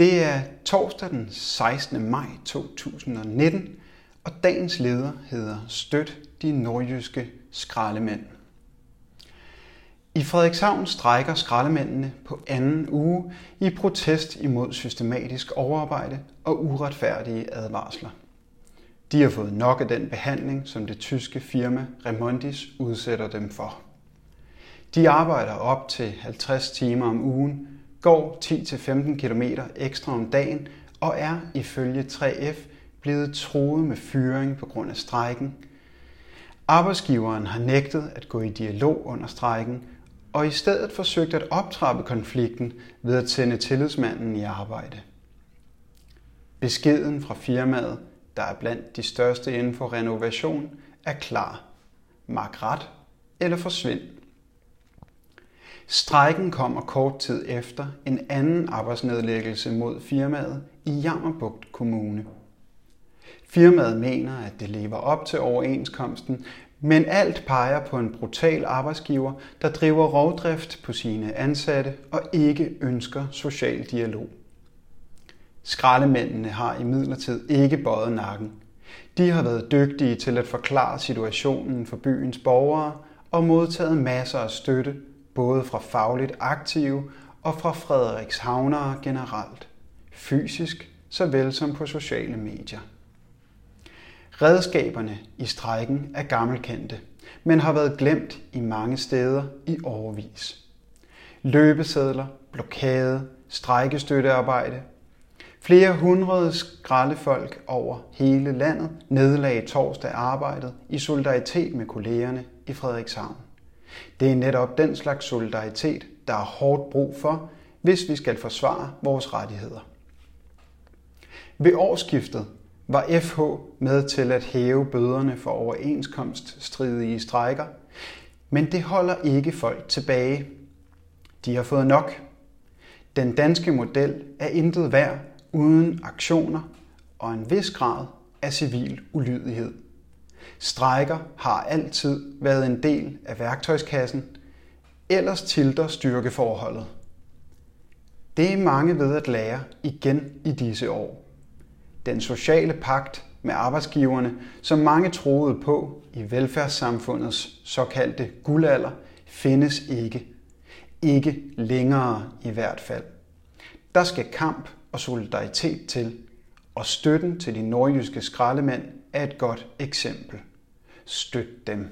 Det er torsdag den 16. maj 2019, og dagens leder hedder Støt de nordjyske skraldemænd. I Frederikshavn strækker skraldemændene på anden uge i protest imod systematisk overarbejde og uretfærdige advarsler. De har fået nok af den behandling, som det tyske firma Remondis udsætter dem for. De arbejder op til 50 timer om ugen, går 10-15 km ekstra om dagen og er ifølge 3F blevet troet med fyring på grund af strejken. Arbejdsgiveren har nægtet at gå i dialog under strejken og i stedet forsøgt at optrappe konflikten ved at sende tillidsmanden i arbejde. Beskeden fra firmaet, der er blandt de største inden for renovation, er klar. Mark ret eller forsvind. Strejken kommer kort tid efter en anden arbejdsnedlæggelse mod firmaet i Jammerbugt Kommune. Firmaet mener, at det lever op til overenskomsten, men alt peger på en brutal arbejdsgiver, der driver rovdrift på sine ansatte og ikke ønsker social dialog. Skraldemændene har imidlertid ikke bøjet nakken. De har været dygtige til at forklare situationen for byens borgere og modtaget masser af støtte både fra fagligt aktive og fra Frederikshavnere generelt, fysisk såvel som på sociale medier. Redskaberne i strækken er gammelkendte, men har været glemt i mange steder i overvis. Løbesedler, blokade, strækkestøttearbejde. Flere hundrede skraldefolk over hele landet nedlagde torsdag arbejdet i solidaritet med kollegerne i Frederikshavn. Det er netop den slags solidaritet, der er hårdt brug for, hvis vi skal forsvare vores rettigheder. Ved årsskiftet var FH med til at hæve bøderne for overenskomststridige strejker, men det holder ikke folk tilbage. De har fået nok. Den danske model er intet værd uden aktioner og en vis grad af civil ulydighed. Strækker har altid været en del af værktøjskassen, ellers tilter styrkeforholdet. Det er mange ved at lære igen i disse år. Den sociale pagt med arbejdsgiverne, som mange troede på i velfærdssamfundets såkaldte guldalder, findes ikke. Ikke længere i hvert fald. Der skal kamp og solidaritet til, og støtten til de nordjyske skraldemænd er et godt eksempel. Støt dem.